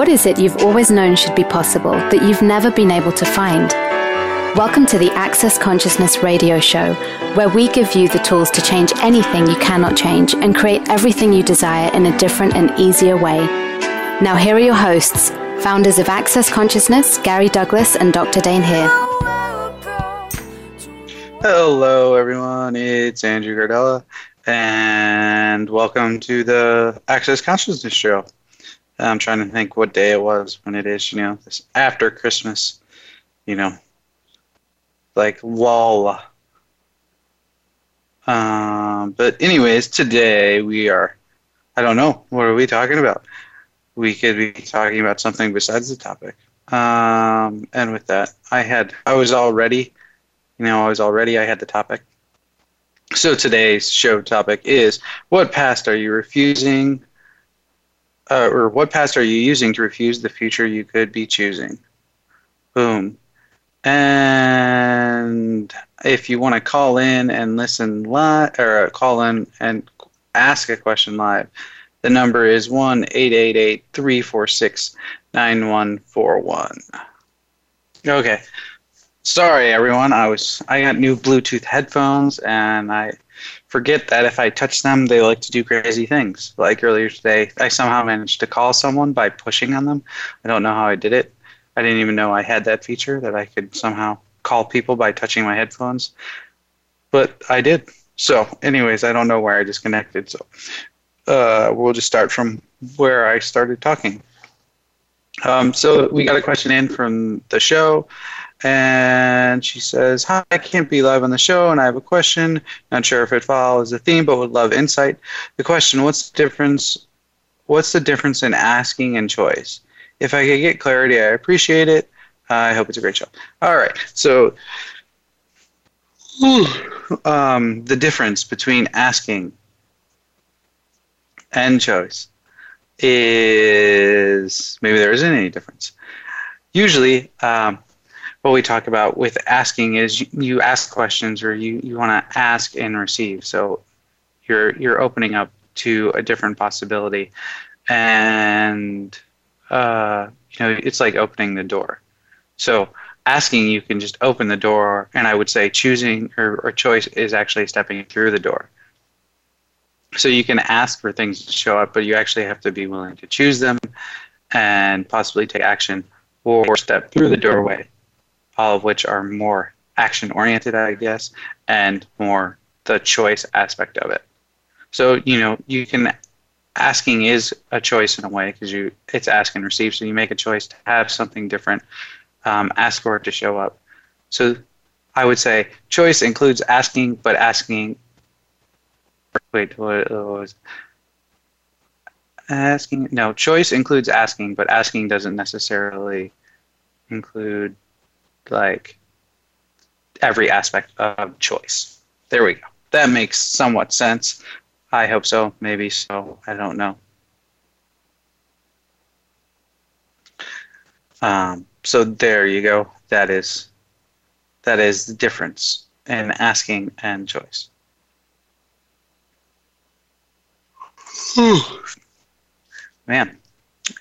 What is it you've always known should be possible that you've never been able to find? Welcome to the Access Consciousness radio show, where we give you the tools to change anything you cannot change and create everything you desire in a different and easier way. Now, here are your hosts, founders of Access Consciousness, Gary Douglas and Dr. Dain Heer. Hello, everyone. It's Andrew Gardella, and welcome to the Access Consciousness show. I'm trying to think what day it was when it is, you know, this after Christmas, you know, like lull. Um, but anyways, today we are. I don't know. What are we talking about? We could be talking about something besides the topic. Um, and with that, I had. I was already. You know, I was already. I had the topic. So today's show topic is: What past are you refusing? Uh, or what past are you using to refuse the future you could be choosing? Boom. And if you want to call in and listen live, or call in and ask a question live, the number is 1 888 346 9141. Okay. Sorry, everyone. I was I got new Bluetooth headphones, and I forget that if I touch them, they like to do crazy things. Like earlier today, I somehow managed to call someone by pushing on them. I don't know how I did it. I didn't even know I had that feature that I could somehow call people by touching my headphones. But I did. So, anyways, I don't know where I disconnected. So, uh, we'll just start from where I started talking. Um, so, we got a question in from the show, and she says, Hi, I can't be live on the show, and I have a question. Not sure if it follows the theme, but would love insight. The question What's the difference? What's the difference in asking and choice? If I could get clarity, I appreciate it. I hope it's a great show. All right. So, um, the difference between asking and choice is maybe there isn't any difference. Usually, um, what we talk about with asking is you, ask questions or you, you want to ask and receive. So you're you're opening up to a different possibility, and uh, you know, it's like opening the door. So asking, you can just open the door, and I would say choosing or, or choice is actually stepping through the door. So you can ask for things to show up, but you actually have to be willing to choose them and possibly take action or step through the doorway, all of which are more action oriented, I guess, and more the choice aspect of it. So, you know, you can asking is a choice in a way because you it's ask and receive. So you make a choice to have something different, um, ask for it to show up. So I would say choice includes asking, but asking. Wait, what was asking? No, choice includes asking, but asking doesn't necessarily include like every aspect of choice. There we go. That makes somewhat sense. I hope so. Maybe so. I don't know. Um, so there you go. That is that is the difference in asking and choice. Man,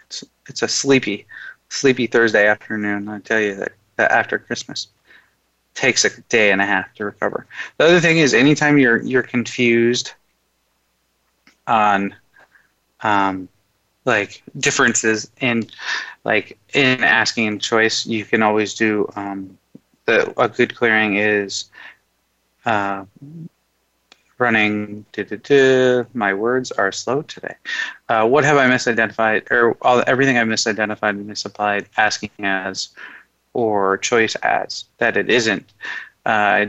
it's it's a sleepy, sleepy Thursday afternoon. I tell you that, that after Christmas. Takes a day and a half to recover. The other thing is, anytime you're you're confused on um, like differences in like in asking and choice you can always do um, the a good clearing is uh, running my words are slow today. Uh, what have i misidentified or all everything i've misidentified and misapplied asking as or choice as that it isn't uh,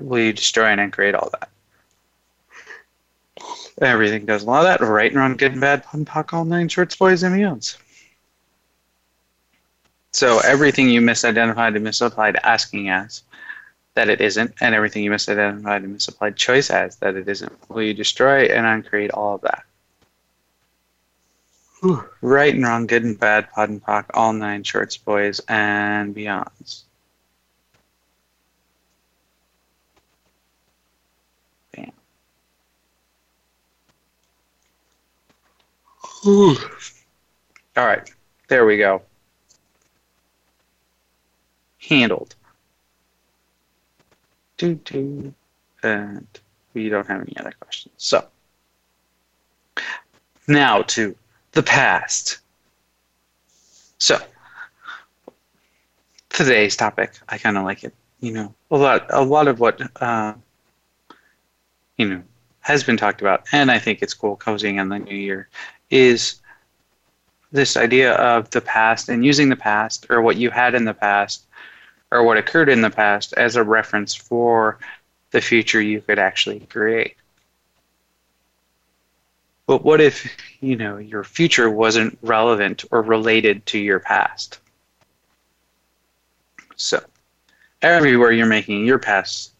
will you destroy and create all that Everything does a lot of that. Right and wrong, good and bad, pun, pock, all nine shorts, boys, and beyonds. So everything you misidentified and misapplied asking as that it isn't, and everything you misidentified and misapplied choice as that it isn't, will you destroy and uncreate all of that? Whew. Right and wrong, good and bad, pod and POC, all nine shorts, boys, and beyonds. Bam. All right. There we go. Handled. Do do. And we don't have any other questions. So now to the past. So today's topic, I kind of like it. You know, a lot, a lot of what uh, you know has been talked about, and I think it's cool cozying in the new year is this idea of the past and using the past or what you had in the past or what occurred in the past as a reference for the future you could actually create. But what if, you know, your future wasn't relevant or related to your past? So, everywhere you're making your past,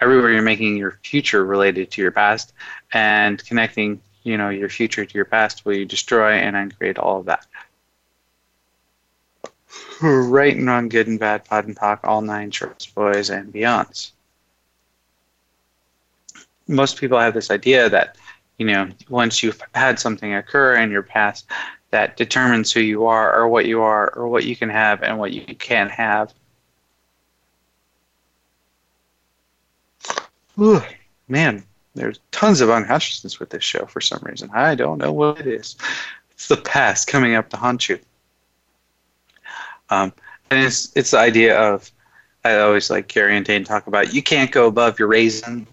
everywhere you're making your future related to your past and connecting you know your future to your past will you destroy and uncreate all of that right and wrong good and bad POD and POC all nine shorts boys and beyonds most people have this idea that you know once you've had something occur in your past that determines who you are or what you are or what you can have and what you can't have Ooh, man there's tons of unconsciousness with this show for some reason. I don't know what it is. It's the past coming up to haunt you. Um, and it's it's the idea of I always like Gary and Dain talk about you can't go above your raising.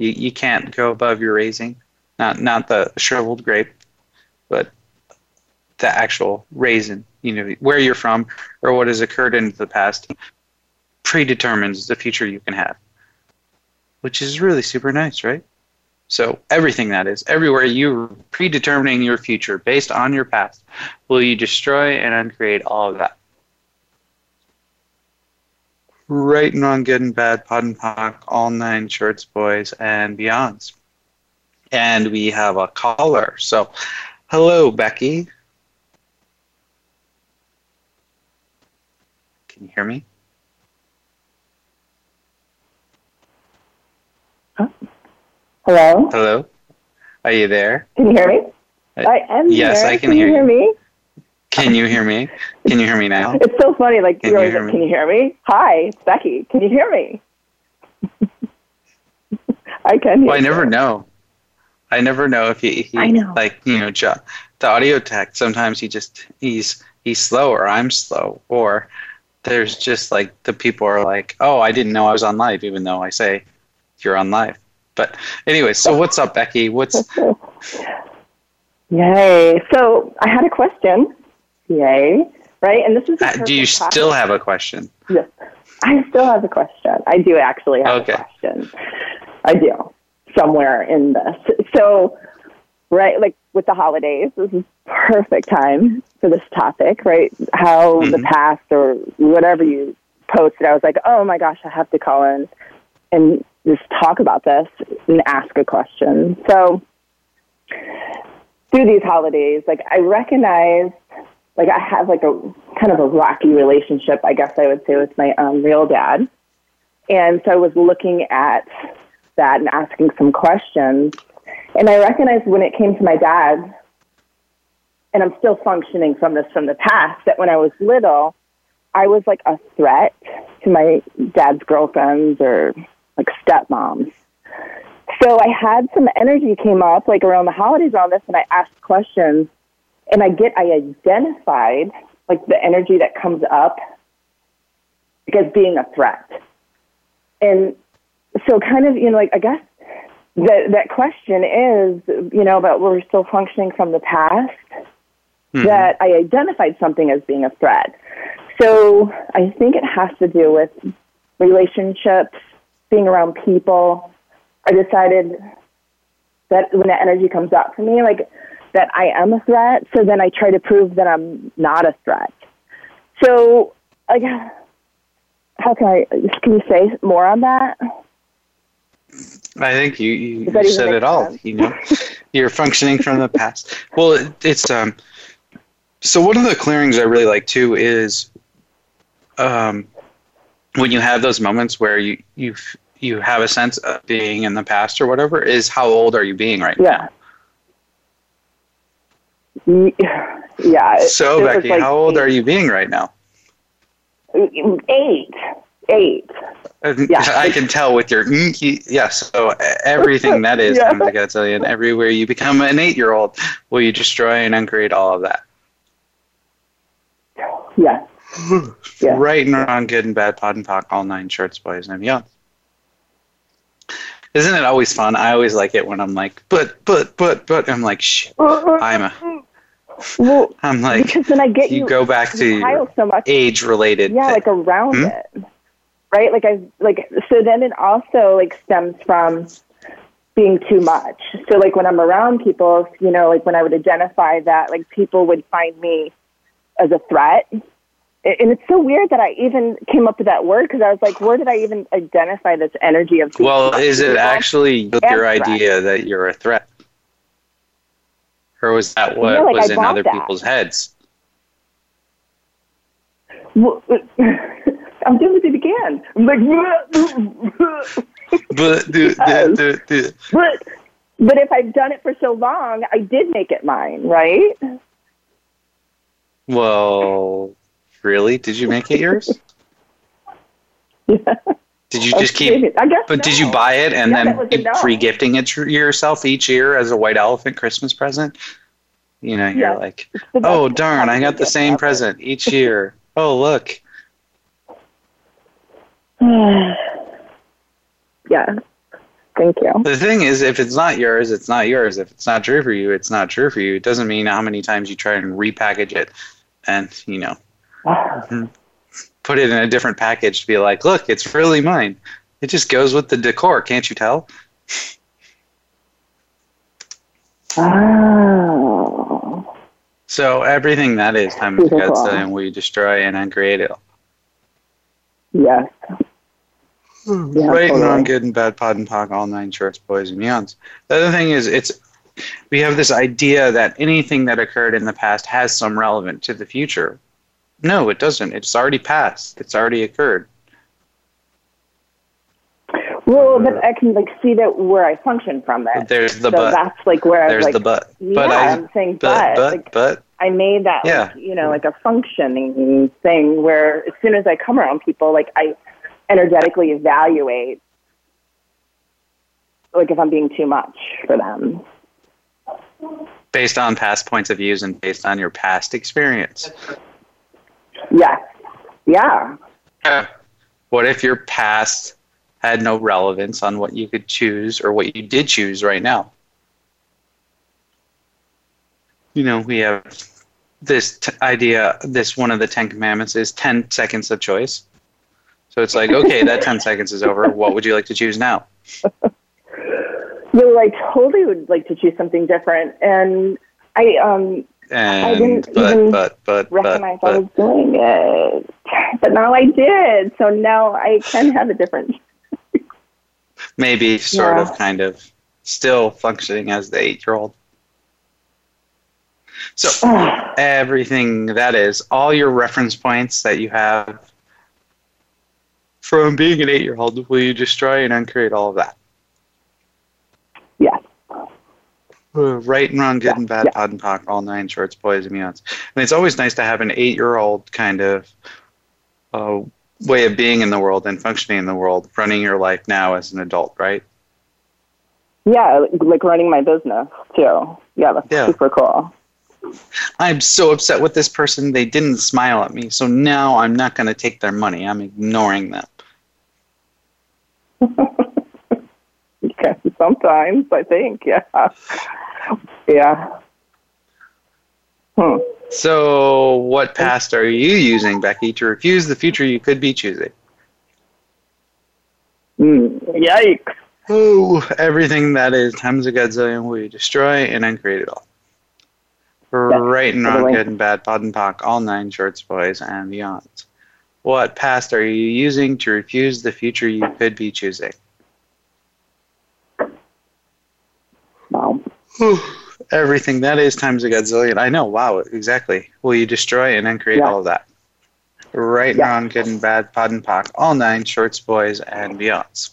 You you can't go above your raising. Not not the shriveled grape, but the actual raisin. You know where you're from or what has occurred in the past predetermines the future you can have which is really super nice, right? So everything that is, everywhere you're predetermining your future based on your past, will you destroy and uncreate all of that? Right and wrong, good and bad, POD and POC, all nine shorts, boys, and beyonds. And we have a caller. So, hello, Becky. Can you hear me? Hello? Hello? Are you there? Can you hear me? I, I am yes, here. I can, can hear you. you. hear me? Can you hear me? Can you hear me now? It's so funny. Like, Can you're you always hear like, me? can you hear me? Hi, it's Becky. Can you hear me? I can hear Well, I never you. know. I never know if he, he I know. like you know Jo- the audio tech. Sometimes he just he's he's slow or I'm slow or there's just like the people are like, oh, I didn't know I was on live, even though I say you're on live. But anyway, so what's up, Becky? What's Yay. So, I had a question. Yay. Right? And this is uh, do you topic. still have a question? Yes. I still have a question. I do actually have Okay. a question. I do. Somewhere in this. So, right, like with the holidays, this is perfect time for this topic, right? How the Mhm. past or whatever you posted, I was like, oh my gosh, I have to call in and just talk about this and ask a question. So, through these holidays, like I recognize, like I have like a kind of a rocky relationship, I guess I would say, with my um, real dad. And so I was looking at that and asking some questions. And I recognized when it came to my dad, and I'm still functioning from this from the past, that when I was little, I was like a threat to my dad's girlfriends or like stepmoms. So I had some energy came up like around the holidays on this, and I asked questions, and I get I identified like the energy that comes up like, as being a threat, and so kind of you know like I guess that that question is you know about we're still functioning from the past Mhm. that I identified something as being a threat. So I think it has to do with relationships, being around people. I decided that when that energy comes up for me, like that I am a threat. So then I try to prove that I'm not a threat. So, like, how can I? Can you say more on that? I think you, you, you said it all. sense? You know, you're functioning from the past. Well, it, it's um. So one of the clearings I really like too is, um, when you have those moments where you you you have a sense of being in the past or whatever. Is how old are you being right now? Yeah. Ye- yeah. So, Becky, like how old are you being right now? Eight. Eight. Yeah. I can tell with your mm, y- So everything that is Yeah. comes to tell you, and Everywhere you become an eight-year-old, will you destroy and uncreate all of that? Yes. Yeah. Right and wrong, good and bad, pod and POC, all nine shorts, boys and beyond. Isn't it always fun? I always like it when I'm like, but, but, but, but. I'm like, shit. I'm a, Well, I'm like, because then I get you you, go back to so much age-related. yeah thing. like around Hmm? it right like i like so then it also like stems from being too much so like when i'm around people you know like when i would identify that like people would find me as a threat and it's so weird that i even came up with that word because i was like where did i even identify this energy of Well, is it actually your idea that you're a threat? Or was that what Yeah, like, was I in other that. people's heads? Well, i'm doing it again i'm like But, do, do, do, do. but but if i've done it for so long i did make it mine right Well, really? Did you make it yours? Yeah. Did you just keep? I guess. But did you buy it and then no. free gifting it to yourself each year as a white elephant Christmas present? You know, you're like, oh darn, I got the same present each year. Oh look, yeah. Thank you. the thing is, if it's not yours, it's not yours. If it's not true for you, it's not true for you. It doesn't mean how many times you try and repackage it, and you know, mm-hmm. Put it in a different package to be like, look, it's really mine. It just goes with the decor, can't you tell? Oh. So everything that is time to Beautiful. Godzilla, we destroy and uncreate it. Yes. Hmm. Yeah, right and totally. wrong, good and bad, pod and POC, all nine shorts, boys and beyonds. The other thing is, it's we have this idea that anything that occurred in the past has some relevance to the future. No, it doesn't. It's already passed. It's already occurred. Well, but I can like see that where I function from it. there's the so but. that's like where I There's like. the but. yeah, But I. I'm saying But but. but like, but. I made that, Yeah. like, you know, like a functioning thing where as soon as I come around people, like I energetically evaluate, like if I'm being too much for them. Based on past points of views and based on your past experience. Yes. Yeah. Yeah. What if your past had no relevance on what you could choose or what you did choose right now? You know, we have this t- idea, this one of the Ten Commandments is 10 seconds of choice. So it's like, okay, that 10 seconds is over. What would you like to choose now? Well, I totally would like to choose something different, and I um And didn't but, even but but recognize I was doing it, but now I did. So now I can have a different. maybe sort Yeah. of kind of still functioning as the eight year old. So everything that is, all your reference points that you have from being an eight year old, will you destroy and uncreate all of that? yes. Uh, Right and wrong, good Yeah, and bad, yeah. pod and POC, all nine shorts, boys and beyonds. And it's always nice to have an eight year old kind of uh, way of being in the world and functioning in the world, running your life now as an adult, right? Yeah, like running my business too. Yeah, that's Yeah. super cool. I'm so upset with this person. They didn't smile at me. So now I'm not going to take their money. I'm ignoring them. Sometimes I think, yeah, yeah. Hmm. So, what past are you using, Becky, to refuse the future you could be choosing? Mm. Yikes. Oh, everything that is times a gazillion will you destroy and uncreate it all. Right and wrong, good and bad, pod and POC, all nine shorts, boys and beyonds. What past are you using to refuse the future you could be choosing? Wow. Everything that is times a gazillion. I know. Wow. Exactly. Will you destroy and then create Yeah. all of that? Right Yeah. wrong, good and bad, pod and POC, all nine shorts, boys and beyonds.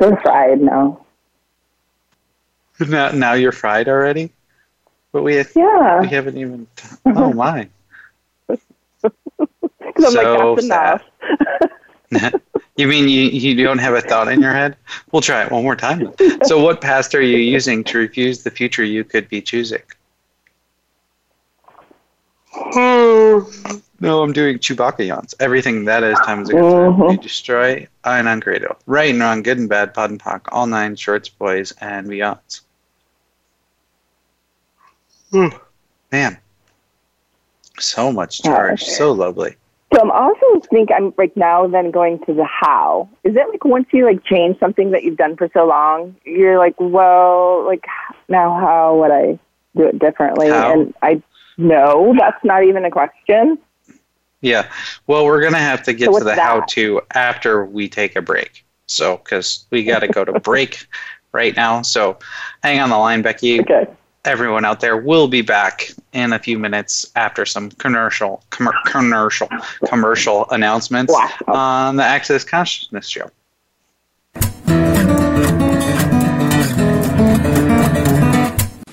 So fried now. now, now you're fried already. But we Yeah. we haven't even. Oh my. I'm So like, enough. you mean you, you don't have a thought in your head? We'll try it one more time. So, what past are you using to refuse the future you could be choosing? no, I'm doing Chewbacca yawns. Everything that is time is a good time. Mhm. You destroy and ungraded. Right and wrong, good and bad, pod and POC, all nine shorts, boys, and beyonds. Whew. Man. So much charge. So lovely. So I'm also think I'm like now then going to the how. Is it like once you like change something that you've done for so long, you're like, well, like now how would I do it differently? How? And I no, that's not even a question. Yeah. Well, we're going to have to get So to the that? how to after we take a break. So, because we got to go to break right now. So, hang on the line, Becky. Okay. Everyone out there will be back in a few minutes after some commercial, commer- commercial, commercial announcements Wow. on the Access Consciousness Show.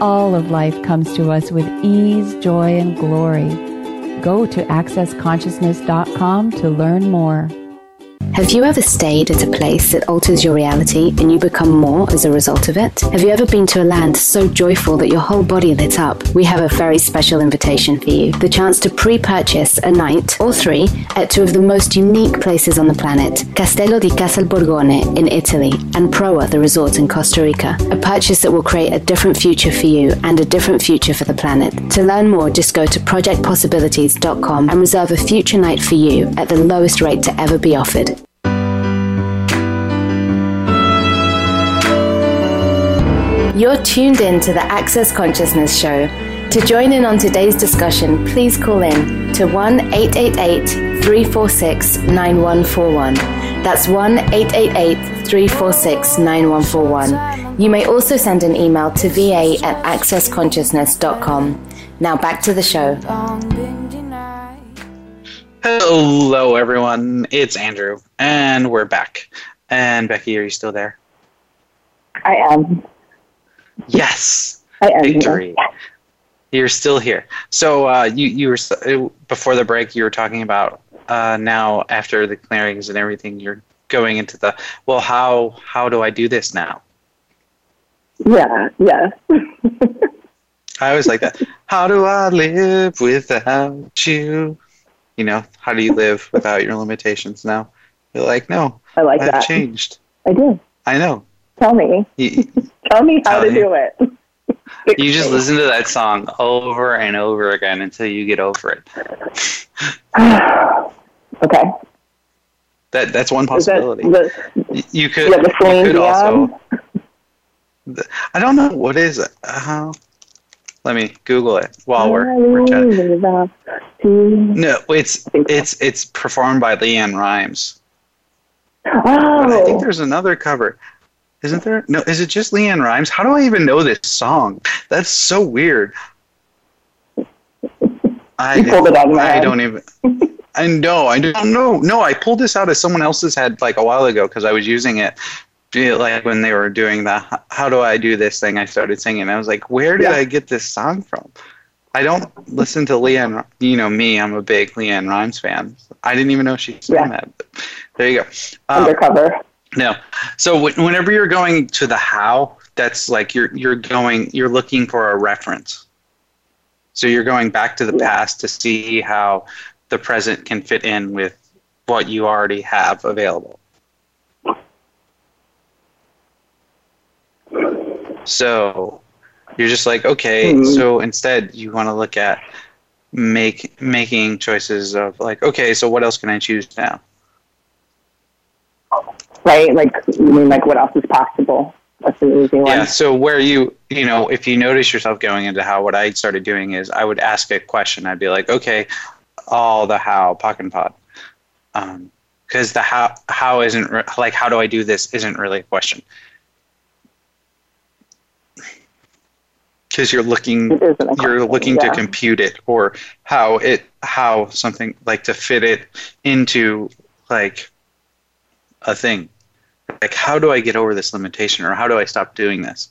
All of life comes to us with ease, joy, and glory. Go to accessconsciousness.com to learn more. Have you ever stayed at a place that alters your reality and you become more as a result of it? Have you ever been to a land so joyful that your whole body lit up? We have a very special invitation for you the chance to pre purchase a night or three at two of the most unique places on the planet Castello di Casalborgone in Italy and Proa, the resort in Costa Rica. A purchase that will create a different future for you and a different future for the planet. To learn more, just go to projectpossibilities.com and reserve a future night for you at the lowest rate to ever be offered. You're tuned in to the Access Consciousness Show. To join in on today's discussion, please call in to 1 888 346 9141. That's 1 888 346 9141. You may also send an email to va at accessconsciousness.com. Now back to the show. Hello, everyone. It's Andrew, and we're back. And Becky, are you still there? I am. Yes. I am. Victory. You're still here. So uh, you you were uh, before the break. You were talking about uh, now after the clearings and everything. You're going into the well. How how do I do this now? Yeah, yeah. I always like that. How do I live without you? You know, how do you live without your limitations now? You're like, no, I like I've that. changed. I do. I know. Tell me. You, Tell me how to do it. you just listen to that song over and over again until you get over it. okay. That that's one Is that possibility. the, you could, yeah, the you could also. I don't know what is it. Uh, let me Google it while we're, we're chatting. No, it's it's it's performed by LeAnn Rimes. Oh, But I think there's another cover. Isn't there? No, is it just LeAnn Rimes? How do I even know this song? That's so weird. I, You pulled it out of my I don't even. I know. I don't know. No, I pulled this out of someone else's head like a while ago because I was using it. Like when they were doing the "How do I do this" thing, I started singing. I was like, "Where did Yeah. I get this song from?" I don't listen to LeAnn. You know me. I'm a big LeAnn Rimes fan. I didn't even know she sang Yeah. that. There you go. Um, Undercover. No. So wh- whenever you're going to the how, that's like you're you're going you're looking for a reference. So you're going back to the past to see how the present can fit in with what you already have available. So you're just like, okay, Mhm. so instead you want to look at make making choices of like, okay, so what else can I choose now? Right? Like, you mean like what else is possible? That's an easy one. Yeah. So where you, you know, if you notice yourself going into how, what I started doing is I would ask a question. I'd be like, okay, all the how, pock and pod. Um, because the how, how isn't re- like, how do I do this isn't really a question. Because you're looking It isn't a you're looking yeah. to compute it or how it how something like to fit it into like a thing. Like how do i get over this limitation or how do i stop doing this?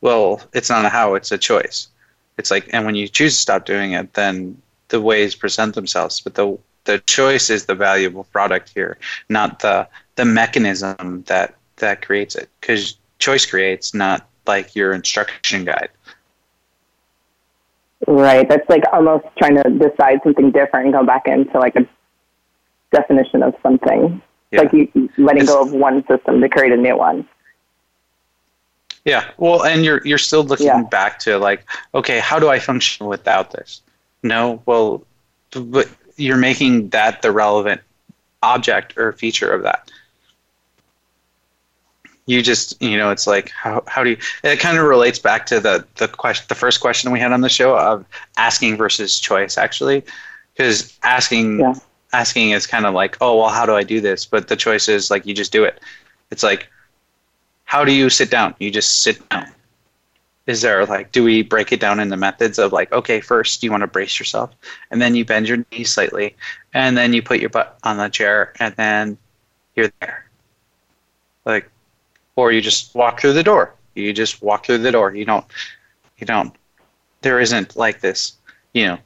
Well it's not a how it's a choice. It's like and when you choose to stop doing it then the ways present themselves but the the choice is the valuable product here not the the mechanism that that creates it. Because choice creates not like your instruction guide. Right. That's like almost trying to decide something different and go back into like a definition of something. Yeah. Like you letting It's- go of one system to create a new one. Yeah, well, and you're you're still looking Yeah. back to like, okay, how do I function without this? No, well, but you're making that the relevant object or feature of that. You just, you know, it's like how how do you? It kind of relates back to the the question, the first question we had on the show of asking versus choice, actually, because asking Yeah. Asking is kind of like, oh well, how do I do this? But the choice is like you just do it. It's like how do you sit down? You just sit down. Is there like, do we break it down into methods of like, okay, first you want to brace yourself, and then you bend your knees slightly, and then you put your butt on the chair, and then you're there. Like, or you just walk through the door. You just walk through the door. You don't, you don't, there isn't like this, you know,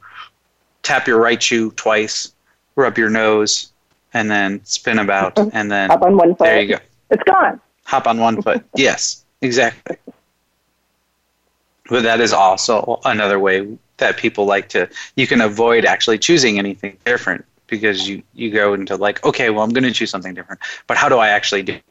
tap your right shoe twice, rub your nose, and then spin about, and then Up on one foot. there you go It's gone. hop on one foot. Yes, exactly. But that is also another way that people like to. You can avoid actually choosing anything different because you you go into like, okay, well, I'm going to choose something different, but how do I actually do? it?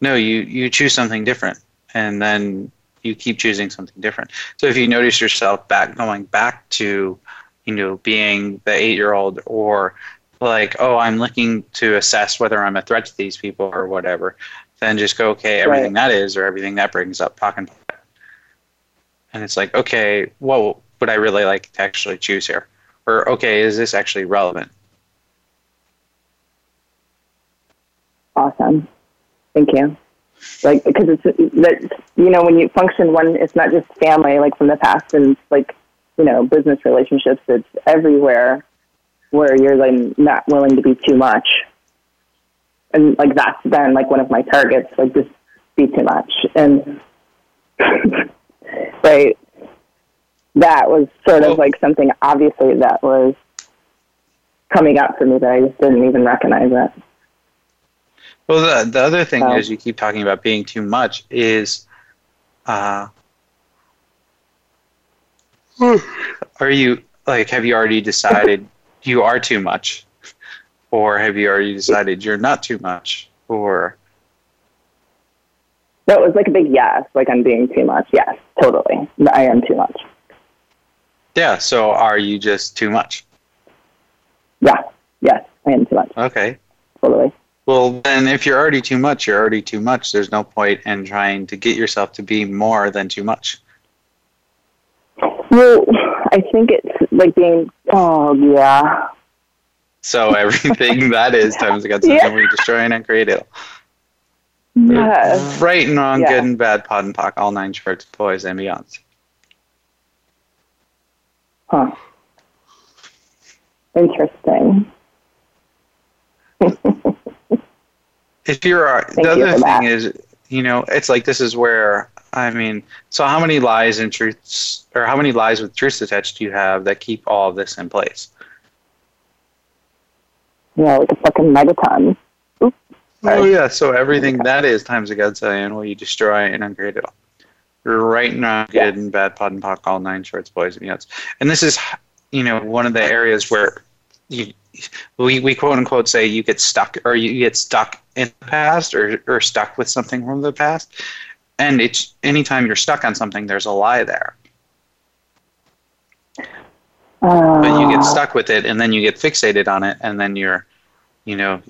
No, you you choose something different, and then you keep choosing something different. So if you notice yourself back going back to, you know, being the eight year old or like, oh, I'm looking to assess whether I'm a threat to these people or whatever, then just go, okay, everything that is or everything that brings up pock and pot. And it's like, okay, what would I really like to actually choose here? Or, okay, is this actually relevant? Awesome. Thank you. Like, because it's that you know when you function one, it's not just family like from the past, and like you know business relationships. It's everywhere where you're like not willing to be too much, and like that's been like one of my targets. Like just be too much, and right. That was sort of like something obviously that was coming up for me that I just didn't even recognize it. Well, the, the other thing Oh. is you keep talking about being too much is, uh, are you like have you already decided you are too much, or have you already decided you're not too much, or No, it was like a big yes, like I'm being too much. Yes, totally. I am too much. yeah? So are you just too much? Yeah, yes, I am too much. Okay. Totally. Well, then if you're already too much, you're already too much. There's no point in trying to get yourself to be more than too much. Well, I think it's like being, oh, yeah. So everything that is times against Yeah. something we destroy and create it. Yes. Right and wrong, Yeah. good and bad, pod and POC, all nine shorts, boys and beyonds. Huh. Interesting. If you're Thank the other thing is, you know, it's like this is where I mean, so how many lies and truths, or how many lies with truths attached do you have that keep all of this in place? Yeah, like a fucking megaton. Oops. Oh yeah, so everything that is times a Godzillion will you destroy and uncreate it all. Right and wrong, good and bad, pod and POC, all nine shorts, boys and beyonds. And this is, you know, one of the areas where you, we, we quote unquote say you get stuck or you get stuck in the past or, or stuck with something from the past. And it's anytime you're stuck on something, there's a lie there. But you get Uh, stuck with it and then you get fixated on it and then you're, you know,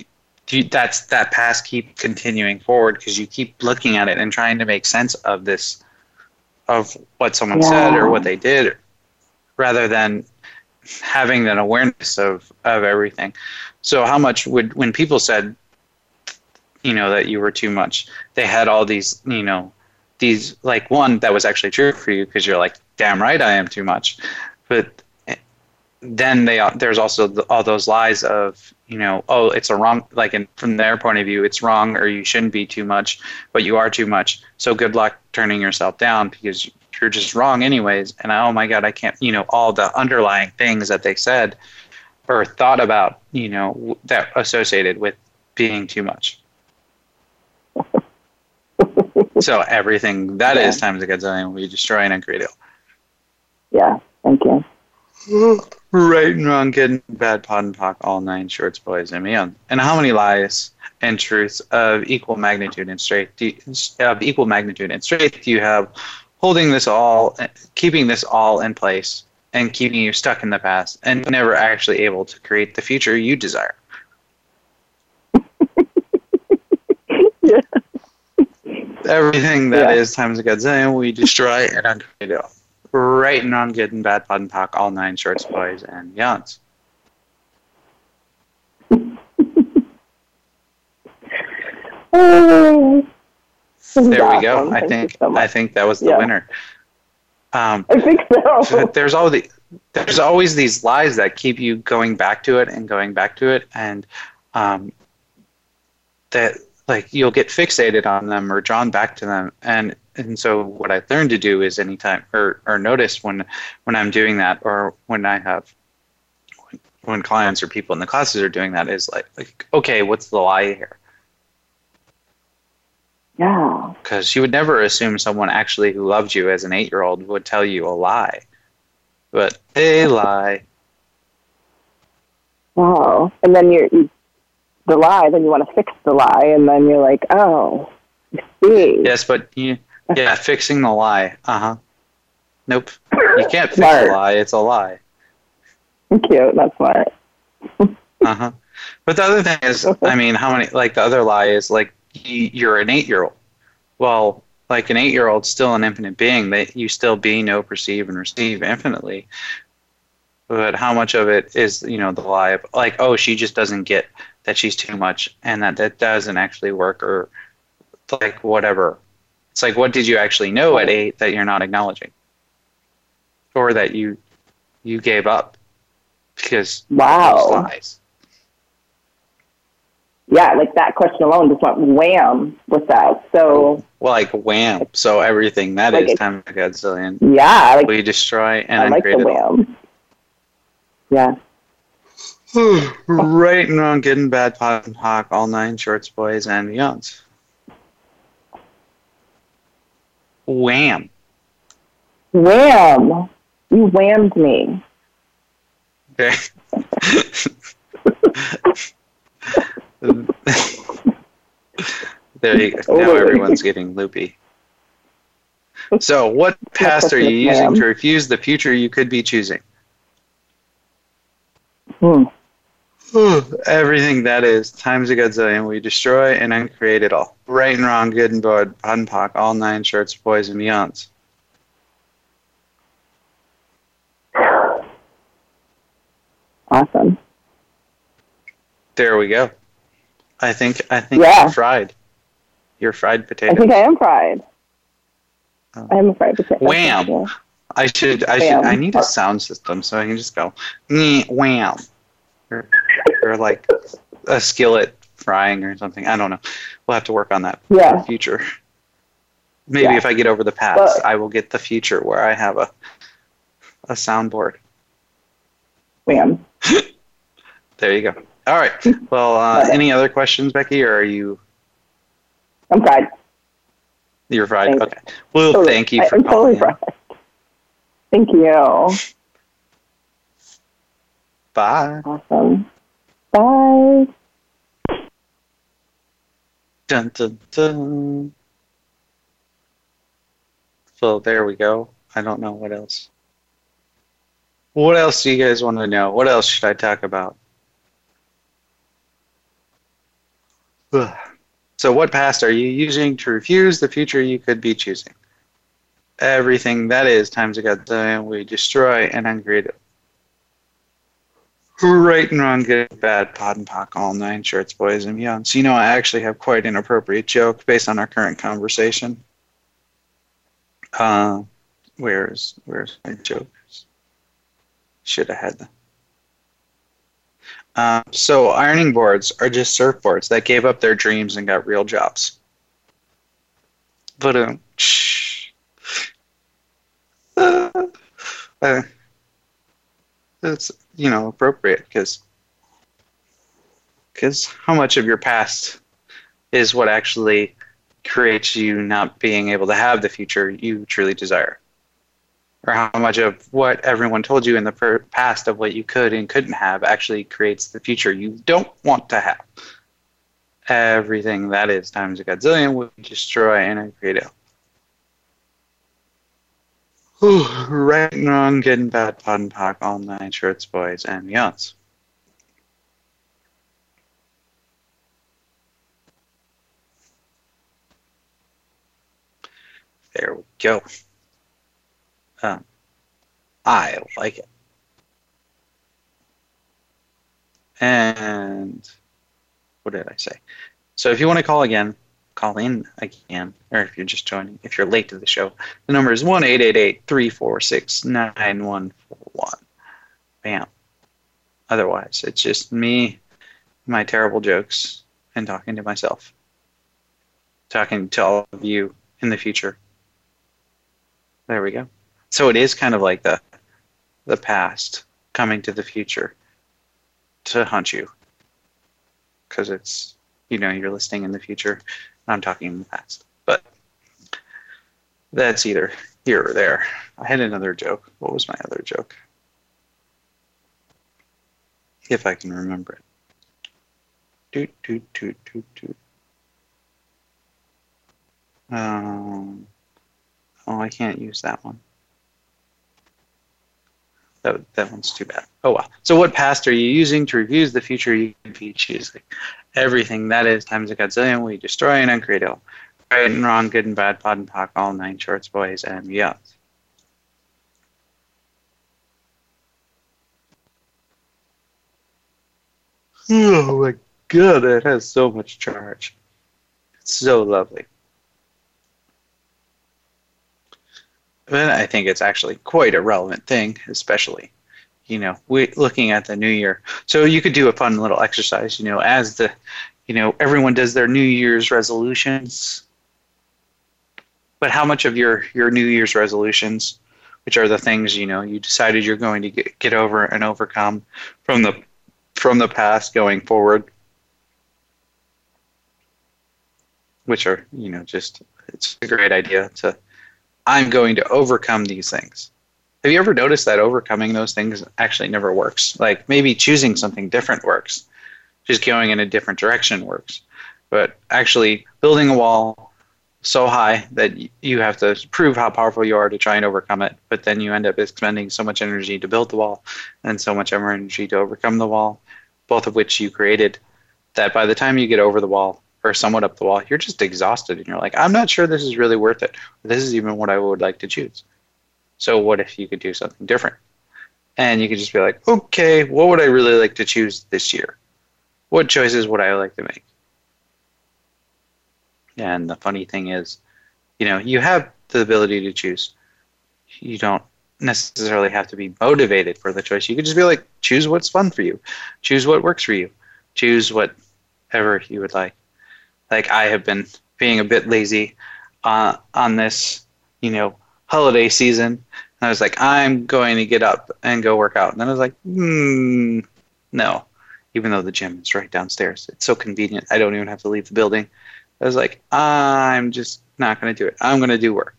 you, that's that past keep continuing forward because you keep looking at it and trying to make sense of this of what someone said or what they did rather than having an awareness of of everything. So how much would when people said you know that you were too much. They had all these you know these like one that was actually true for you because you're like damn right i am too much. But eh, then they there's also the, all those lies of you know oh it's a wrong like in, from their point of view it's wrong or you shouldn't be too much but you are too much. So good luck turning yourself down because you're just wrong anyways. And oh my god i can't you know all the underlying things that they said or thought about you know that associated with being too much so everything that is Yeah. times a gazillion we destroy and uncreate it yeah, thank you. Right and wrong, good and bad, pod and POC, all nine shorts, boys and beyond. And how many lies and truths of equal magnitude and straight do you, of equal magnitude and straight do you have holding this all, keeping this all in place, and keeping you stuck in the past and never actually able to create the future you desire? Yeah. Everything that is Yeah. times a gazillion, we destroy and uncreate it all. Right and wrong, good and bad, pod and POC, all nine shorts, boys and yawns. Oh, is There we go. I Thank think so. I think that was the Yeah. winner. Um, I think so. but there's all the there's always these lies that keep you going back to it and going back to it, and um, that like you'll get fixated on them or drawn back to them, and and so what I've learned to do is anytime or or notice when when I'm doing that or when I have when clients or people in the classes are doing that is like, like okay, what's the lie here? Yeah. because you would never assume someone actually who loved you as an eight year old would tell you a lie. But they lie. Wow. And then you're, you, the lie, then you want to fix the lie, and then you're like, oh, I see. Yes, but you, yeah, fixing the lie. Uh huh. Nope. You can't fix Smart. a lie. It's a lie. Cute. That's smart. Uh huh. But the other thing is, I mean, how many? Like the other lie is like you're an eight year old. Well, like an eight year old, still an infinite being. That you still be, know, perceive, and receive infinitely. But how much of it is you know the lie of like oh she just doesn't get that she's too much and that that doesn't actually work or like whatever. It's like what did you actually know at eight that you're not acknowledging, or that you you gave up because Wow. lies. Yeah, like that question alone just went wham with that. So, Well, like wham. So everything that Like is time of Godzillion. yeah, like, We destroy and I like the all. wham. Yeah. right and wrong, good and bad, pot and hawk, all nine shorts, boys and beyonds. Wham. Wham. You whammed me. Okay. there you go. Now everyone's getting loopy. So, what past are you using to refuse the future you could be choosing? Hmm. Everything that is times a godzillion, we destroy and uncreate it all. Right and wrong, good and bad, pot all nine shirts, boys and beyonds. Awesome. There we go. I think I think Yeah. you fried. You're fried potatoes. I think I am fried. Oh. I am a fried potato. Wham. I should. I should. I need a sound system so I can just go wham, or, or like a skillet frying or something. I don't know. We'll have to work on that Yeah. the future. Maybe Yeah. if I get over the past, But- I will get the future where I have a a soundboard. Wham. There you go. All right. Well, uh, any other questions, Becky, or are you I'm fried. you're fried? Thanks. Okay. Well, Totally. thank you for I'm totally calling. in. fried. Thank you. Bye. Awesome. Bye. Dun, dun, dun. So there we go. I don't know what else. What else do you guys want to know? What else should I talk about? Ugh. So, what past are you using to refuse the future you could be choosing? Everything that is times a godzillion we destroy and uncreate it. Right and wrong, good, bad, POD and POC, all nine shorts, boys and beyond. So you know, I actually have quite an appropriate joke based on our current conversation. Uh, where's where's my jokes? Should have had them. Um, so ironing boards are just surfboards that gave up their dreams and got real jobs. But um, uh, uh, it's you know appropriate because because how much of your past is what actually creates you not being able to have the future you truly desire? Or how much of what everyone told you in the per- past of what you could and couldn't have actually creates the future you don't want to have? Everything that is times a godzillion will destroy and create Whew, right and wrong, good and bad, POD and POC, all nine shorts, boys and beyonds. There we go. Um, I like it. And what did I say? So if you want to call again, call in again, or if you're just joining, if you're late to the show, the number is 1 346 9141. Bam. Otherwise, it's just me, my terrible jokes, and talking to myself. Talking to all of you in the future. There we go. So it is kind of like the the past coming to the future to hunt you. Because it's, you know, you're listening in the future. I'm talking in the past. But that's either here or there. I had another joke. What was my other joke? If I can remember it. Doot, doot, doot, doot, doot. Um, oh, I can't use that one. That, that one's too bad. Oh well. So what past are you using to refuse the future you could be choosing? Everything that is times a godzillion we destroy and uncreate all. Right and wrong, good and bad, POD and POC, all nine shorts, boys and beyonds. Oh my god, it has so much charge. It's so lovely. But I think it's actually quite a relevant thing, especially, you know, we looking at the new year. So you could do a fun little exercise, you know, as the, you know, everyone does their New Year's resolutions. But how much of your your New Year's resolutions, which are the things you know you decided you're going to get, get over and overcome from the from the past going forward, which are you know just it's a great idea to I'm going to overcome these things. Have you ever noticed that overcoming those things actually never works? Like maybe choosing something different works, just going in a different direction works, but actually building a wall so high that you have to prove how powerful you are to try and overcome it, but then you end up expending so much energy to build the wall and so much energy to overcome the wall, both of which you created, that by the time you get over the wall or somewhat up the wall, you're just exhausted and you're like, I'm not sure this is really worth it. This is even what I would like to choose. So what if you could do something different? And you could just be like, okay, what would I really like to choose this year? What choices would I like to make? And the funny thing is, you know, you have the ability to choose. You don't necessarily have to be motivated for the choice. You could just be like, choose what's fun for you, choose what works for you, choose whatever you would like. Like I have been being a bit lazy uh, on this, you know, holiday season. I was like, I'm going to get up and go work out. And then I was like, hmm, no. Even though the gym is right downstairs, it's so convenient. I don't even have to leave the building. I was like, I'm just not going to do it. I'm going to do work.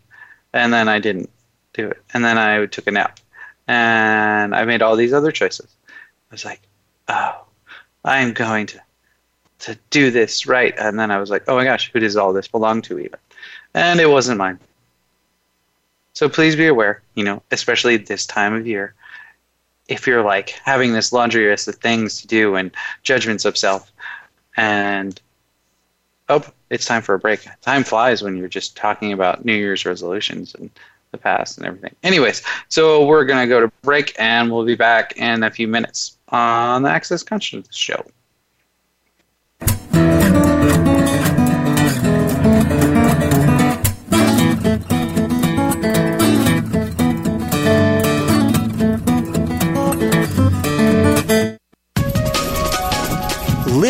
And then I didn't do it. And then I took a nap. And I made all these other choices. I was like, oh, I'm going to to do this right. And then I was like, oh my gosh, who does all this belong to even? And it wasn't mine. So please be aware, you know, especially this time of year, if you're like having this laundry list of things to do and judgments of self, and oh, it's time for a break. Time flies when you're just talking about New Year's resolutions and the past and everything. Anyways, so we're going to go to break and we'll be back in a few minutes on the Access Consciousness Show.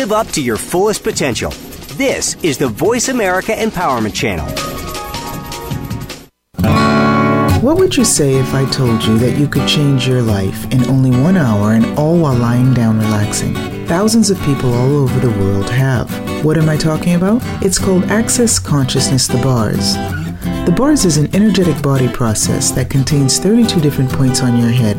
Live up to your fullest potential. This is the Voice America Empowerment Channel. What would you say if I told you that you could change your life in only one hour and all while lying down relaxing? Thousands of people all over the world have. What am I talking about? It's called Access Consciousness The Bars. The bars is an energetic body process that contains 32 different points on your head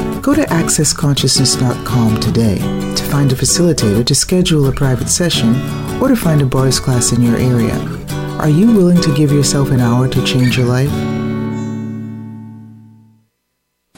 Go to accessconsciousness.com today to find a facilitator to schedule a private session or to find a bars class in your area. Are you willing to give yourself an hour to change your life?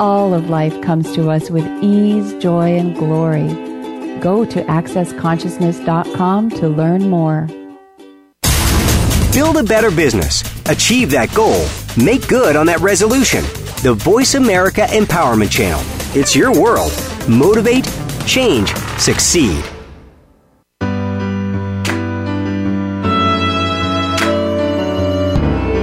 all of life comes to us with ease, joy, and glory. Go to accessconsciousness.com to learn more. Build a better business, achieve that goal, make good on that resolution. The Voice America Empowerment Channel. It's your world. Motivate, change, succeed.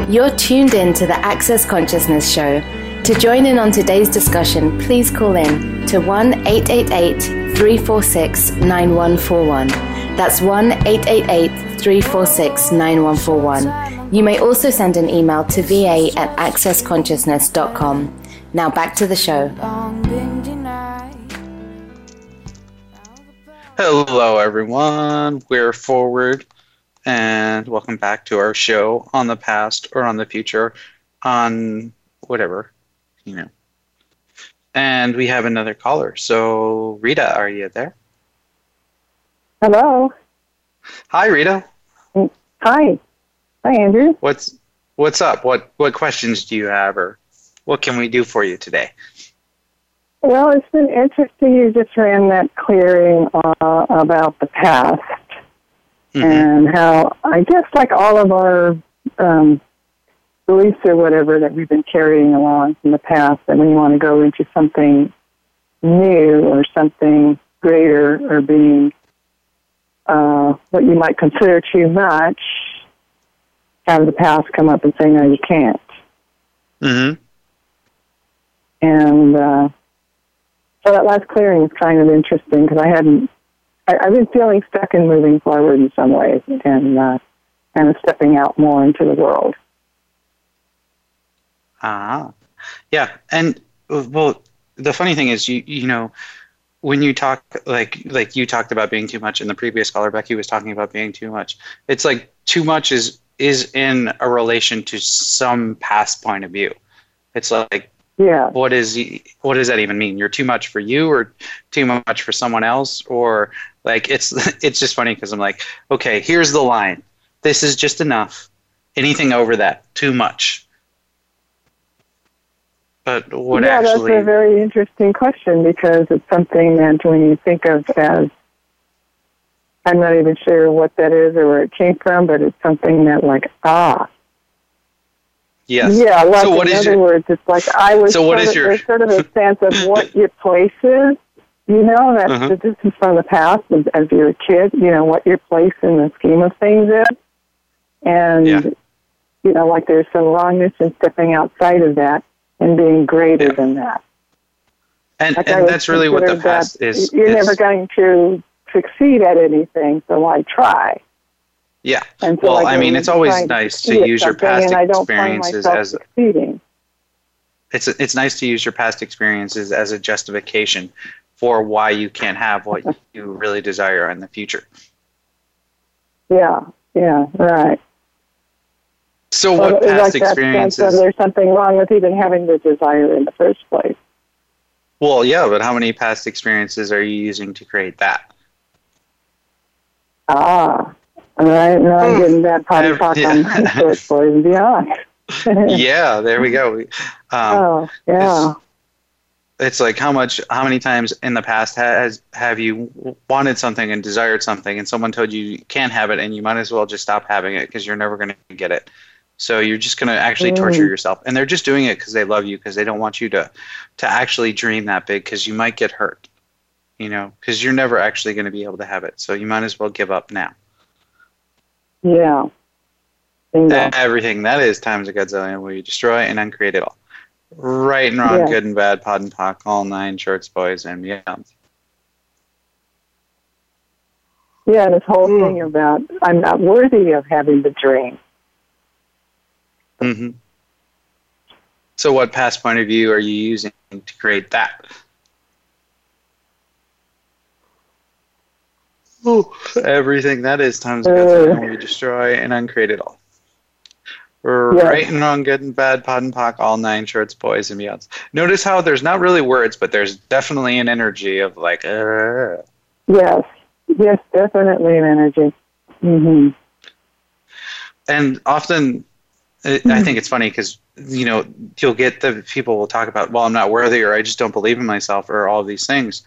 You're tuned in to the Access Consciousness Show to join in on today's discussion, please call in to 1 888 346 9141. That's 1 888 346 9141. You may also send an email to va at accessconsciousness.com. Now back to the show. Hello, everyone. We're forward, and welcome back to our show on the past or on the future, on whatever you know, And we have another caller. So, Rita, are you there? Hello. Hi, Rita. Hi. Hi, Andrew. What's What's up? What What questions do you have, or what can we do for you today? Well, it's been interesting. You just ran that clearing uh, about the past Mhm. and how I guess like all of our um, beliefs or whatever that we've been carrying along from the past, and when you want to go into something new or something greater or being uh, what you might consider too much, have the past come up and say, no, you can't. Mm-hmm. And uh, so that last clearing is kind of interesting because I hadn't, I, I've been feeling stuck in moving forward in some ways and uh, kind of stepping out more into the world. Ah, yeah, and well, the funny thing is, you you know, when you talk like like you talked about being too much, and the previous caller Becky was talking about being too much. It's like too much is is in a relation to some past point of view. It's like Yeah. what is what does that even mean? You're too much for you, or too much for someone else, or like it's it's just funny because I'm like, okay, here's the line. This is just enough. Anything over that, too much. But what yeah, actually? that's a very interesting question because it's something that when you think of as, I'm not even sure what that is or where it came from, but it's something that like, ah, yes. yeah, like So what in is other your- words, it's like I was So what sort of, your- sort of a sense of what your place is, you know, that's Uh-huh. the distance from the past as, as you're a kid, you know, what your place in the scheme of things is. And, Yeah. you know, like there's some wrongness in stepping outside of that and being greater Yeah. than that. and Like and that's really what the past is. You're is- never going to succeed at anything, so why try? yeah. And so Well, I I mean, it's always nice to use your past and I don't find experiences as succeeding. it's it's nice to use your past experiences as a justification for why you can't have what you really desire in the future. Yeah, yeah, right. So what it's past like that sense of experiences? there's something wrong with even having the desire in the first place. Well, yeah, but how many past experiences are you using to create that? Ah, all right. Now I'm getting that potty Ev- talk yeah. on short boys and beyond. yeah, there we go. Um, oh, yeah. it's like how much, how many times in the past has have you wanted something and desired something, and someone told you you can't have it, and you might as well just stop having it because you're never going to get it. So you're just going to actually torture Mm. yourself, and they're just doing it because they love you because they don't want you to to actually dream that big because you might get hurt, you know, because you're never actually going to be able to have it. So you might as well give up now. Yeah. Bingo. Everything that is times a godzillion will you destroy and uncreate it all. Right and wrong, Yeah. good and bad, POD and POC, all nine shorts, boys, and beyond. Yeah, this whole Hmm. thing about I'm not worthy of having the dream. Hmm So, what past point of view are you using to create that? Ooh, everything that is times a godzillion will you destroy and uncreate it all. Right and wrong, good and bad, POD and POC, all nine shorts, boys and beyonds. Notice how there's not really words, but there's definitely an energy of like, uh, Yes. Yes, definitely an energy. Mm-hmm. and often I I think it's funny because you know you'll get the people will talk about well I'm not worthy or I just don't believe in myself or all these things.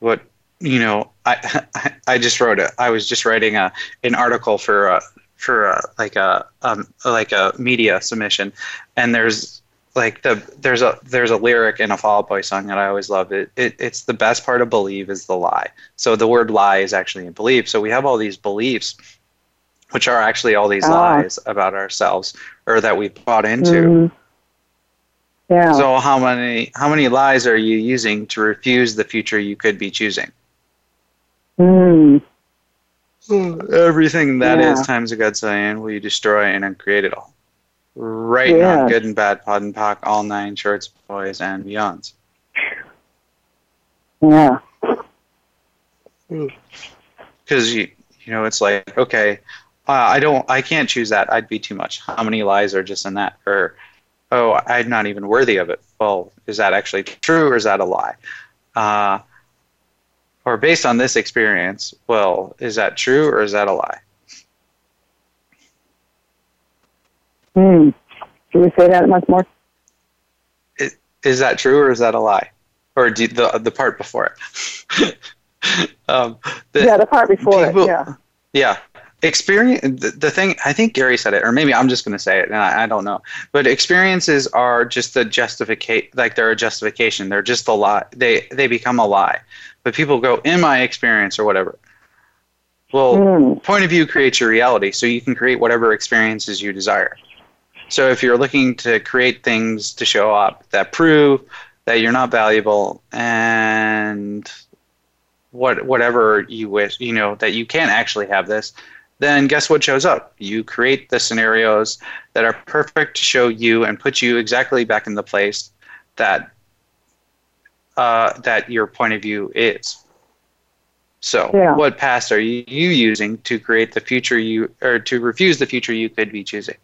But you know I I just wrote a I was just writing a an article for a, for a, like a um like a media submission and there's like the there's a there's a lyric in a Fall Out Boy song that I always love. It, it it's the best part of believe is the lie. So the word lie is actually in belief. So we have all these beliefs which are actually all these Ah. lies about ourselves or that we've bought into. Mhm. Yeah. So how many how many lies are you using to refuse the future you could be choosing? Mm. Everything that is Yeah. times a godzillion will you destroy and uncreate it all. Right wrong, Yes. good and bad, POD and POC, all nine shorts, boys and beyonds. Yeah. Because you you know it's like okay, uh, I don't I can't choose that. I'd be too much. How many lies are just in that? Or oh, I'm not even worthy of it. well, is that actually true or is that a lie? Uh, or based on this experience, well, is that true or is that a lie? Hmm. Can you say that much more? Is, is that true or is that a lie? Or do, the the part before it? um, the, yeah, the part before people, it. Yeah. Yeah. Experience the, the thing I think Gary said it, or maybe I'm just going to say it, and I, I, don't know. But experiences are just the justification, like they're a justification. They're just a lie. They they become a lie. But people go in my experience or whatever. Well, mm. point of view creates your reality, so you can create whatever experiences you desire. So if you're looking to create things to show up that prove that you're not valuable and what whatever you wish, you know, that you can't actually have this, then guess what shows up? You create the scenarios that are perfect to show you and put you exactly back in the place that uh, that your point of view is. So, yeah. what past are you using to create the future you or to refuse the future you could be choosing?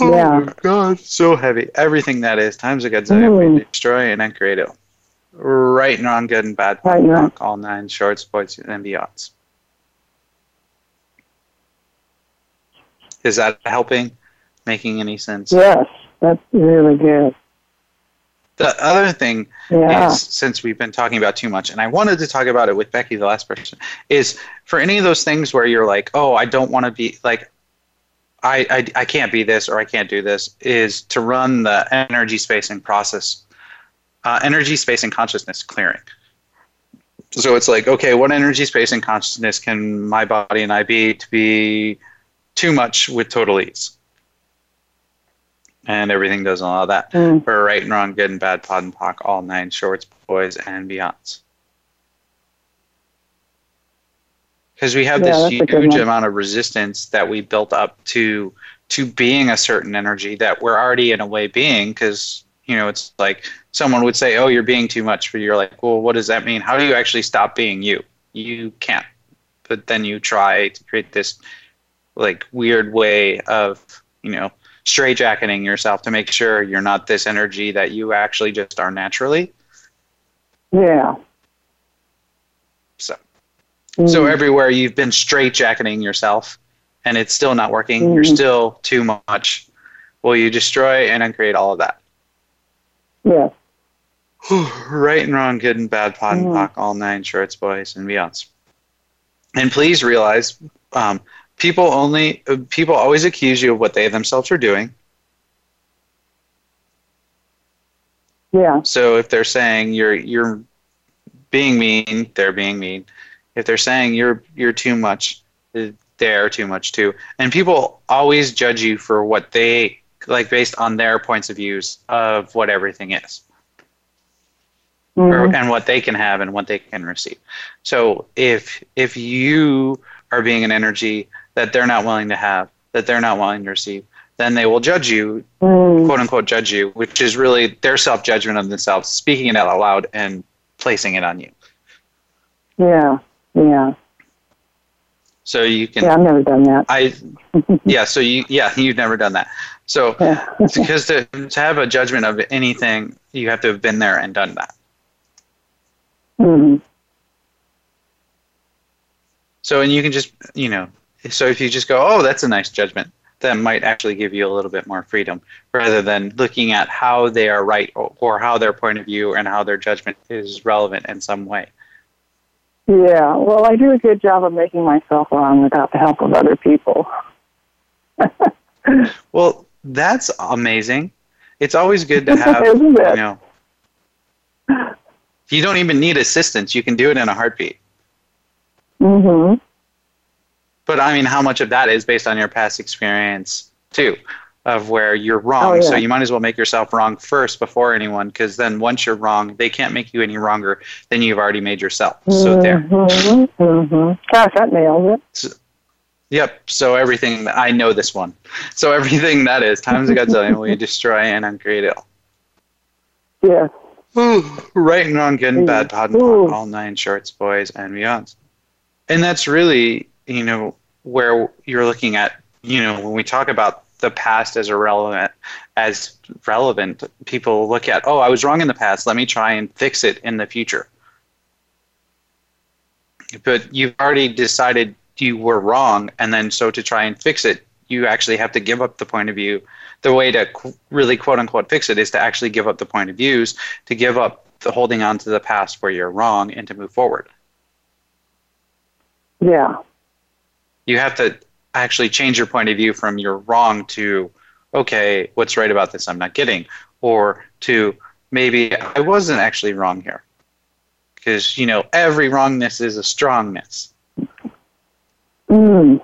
Oh yeah. my god, so heavy. Everything that is times a Godzilla, mm. destroy and uncreate it. Right and wrong, good and bad, right, yeah. all nine shorts, points, and beyonds. Is that helping? Making any sense? Yes, that's really good. The other thing yeah. is, since we've been talking about too much, and I wanted to talk about it with Becky, the last person, is for any of those things where you're like, oh, I don't want to be like, I, I, I can't be this or I can't do this, is to run the energy space and process, uh, energy space and consciousness clearing. So it's like, okay, what energy space and consciousness can my body and I be to be too much with total ease? And everything doesn't allow that. Mm. For right and wrong, good and bad, POD and POC, all nine shorts, boys, and beyonds. because we have yeah, this huge amount of resistance that we built up to to being a certain energy that we're already in a way being because you know it's like someone would say oh you're being too much but you're like well what does that mean how do you actually stop being you you can't but then you try to create this like weird way of you know straitjacketing yourself to make sure you're not this energy that you actually just are naturally yeah so Mm. So everywhere you've been straitjacketing yourself and it's still not working, mm. you're still too much. Will you destroy and uncreate all of that? Yeah. right and wrong, good and bad, POD and POC, all nine shorts, boys, and beyonds. And please realize, um, people only people always accuse you of what they themselves are doing. Yeah. So if they're saying you're you're being mean, they're being mean if they're saying you're you're too much, they're too much too. And people always judge you for what they like based on their points of views of what everything is. Mm-hmm. Or, and what they can have and what they can receive. So if if you are being an energy that they're not willing to have, that they're not willing to receive, then they will judge you, mm. quote unquote, judge you, which is really their self judgment of themselves, speaking it out loud and placing it on you. Yeah. Yeah. So you can. Yeah, I've never done that. I. yeah. So you. Yeah, you've never done that. So yeah. because to to have a judgment of anything, you have to have been there and done that. hmm So and you can just you know so if you just go oh that's a nice judgment that might actually give you a little bit more freedom rather than looking at how they are right or, or how their point of view and how their judgment is relevant in some way. Yeah, well, I do a good job of making myself wrong without the help of other people. well, that's amazing. It's always good to have, you know, you don't even need assistance. You can do it in a heartbeat. hmm But I mean, how much of that is based on your past experience, too? of where you're wrong. Oh, yeah. So you might as well make yourself wrong first before anyone, because then once you're wrong, they can't make you any wronger than you've already made yourself. So there. Mm-hmm, mm-hmm. Gosh, that nails it. So, yep. So everything I know this one. So everything that is times a Godzilla we destroy and uncreate it. Yeah. right and wrong, good and bad, POD and POC, all nine shorts, boys and beyonds. And that's really, you know, where you're looking at, you know, when we talk about the past as irrelevant as relevant. People look at, oh, I was wrong in the past. Let me try and fix it in the future. But you've already decided you were wrong, and then so to try and fix it, you actually have to give up the point of view. The way to really quote unquote fix it is to actually give up the point of views, to give up the holding on to the past where you're wrong, and to move forward. Yeah. You have to actually change your point of view from you're wrong to okay, what's right about this I'm not getting, or to maybe I wasn't actually wrong here. Because, you know, every wrongness is a strongness. Mm.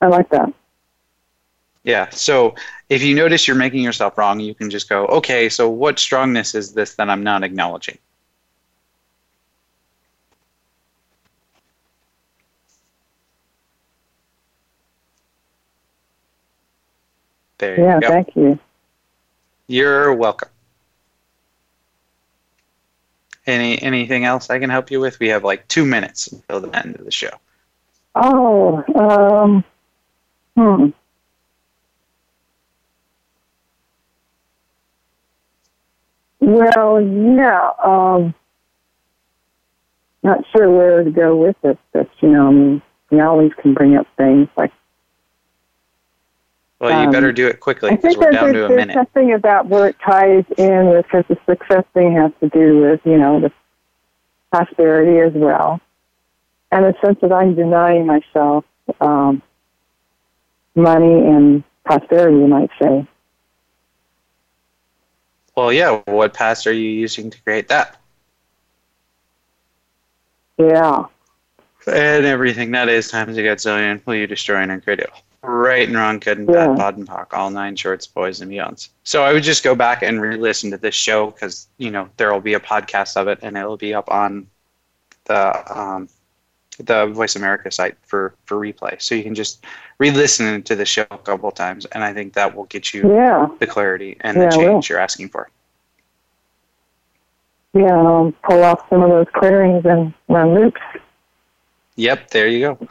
I like that. Yeah. So if you notice you're making yourself wrong, you can just go, okay, so what strongness is this that I'm not acknowledging? There yeah, you go. thank you. You're welcome. Any anything else I can help you with? We have like two minutes until the end of the show. Oh, um, hmm. Well, yeah. Um, not sure where to go with it, but you know, I mean, we always can bring up things like. Well, you Um, better do it quickly because we're down to a there's minute. something about where it ties in with because the success thing has to do with you know the prosperity as well, and the sense that I'm denying myself um, money and prosperity, you might say. Well, yeah. What past are you using to create that? Yeah. And everything that is times a gazillion will you destroy and create it. Right and wrong, good and Yeah. bad, POD and POC, all nine shorts, boys and beyonds. So I would just go back and re-listen to this show because you know there will be a podcast of it and it will be up on the um, the Voice America site for for replay. So you can just re-listen to the show a couple times, and I think that will get you Yeah. the clarity and Yeah, the change you're asking for. Yeah. Um, pull off some of those clearings and run loops. Yep, there you go.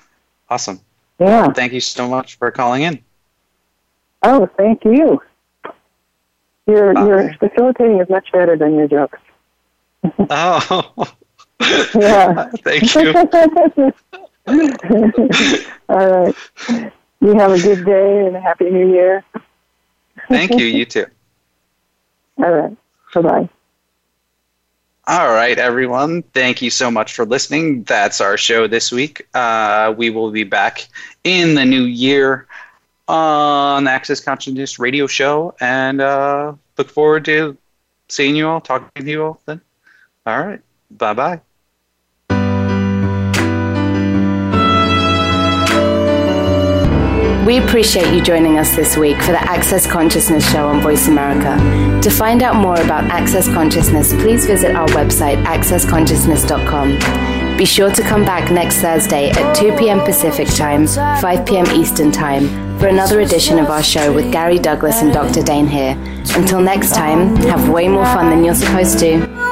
Awesome. Yeah. Thank you so much for calling in. Oh, thank you. Your Bye. your facilitating is much better than your jokes. Oh, Yeah. thank you. All right. You have a good day and a happy new year. Thank you. You too. All right. Bye bye. All right, everyone. Thank you so much for listening. That's our show this week. Uh, we will be back in the new year on the Access Consciousness radio show and uh, look forward to seeing you all, talking to you all then. All right. Bye bye. We appreciate you joining us this week for the Access Consciousness Show on Voice America. To find out more about Access Consciousness, please visit our website, accessconsciousness.com. Be sure to come back next Thursday at 2 p.m. Pacific Time, 5 p.m. Eastern Time, for another edition of our show with Gary Douglas and Dr. Dain Heer. Until next time, have way more fun than you're supposed to.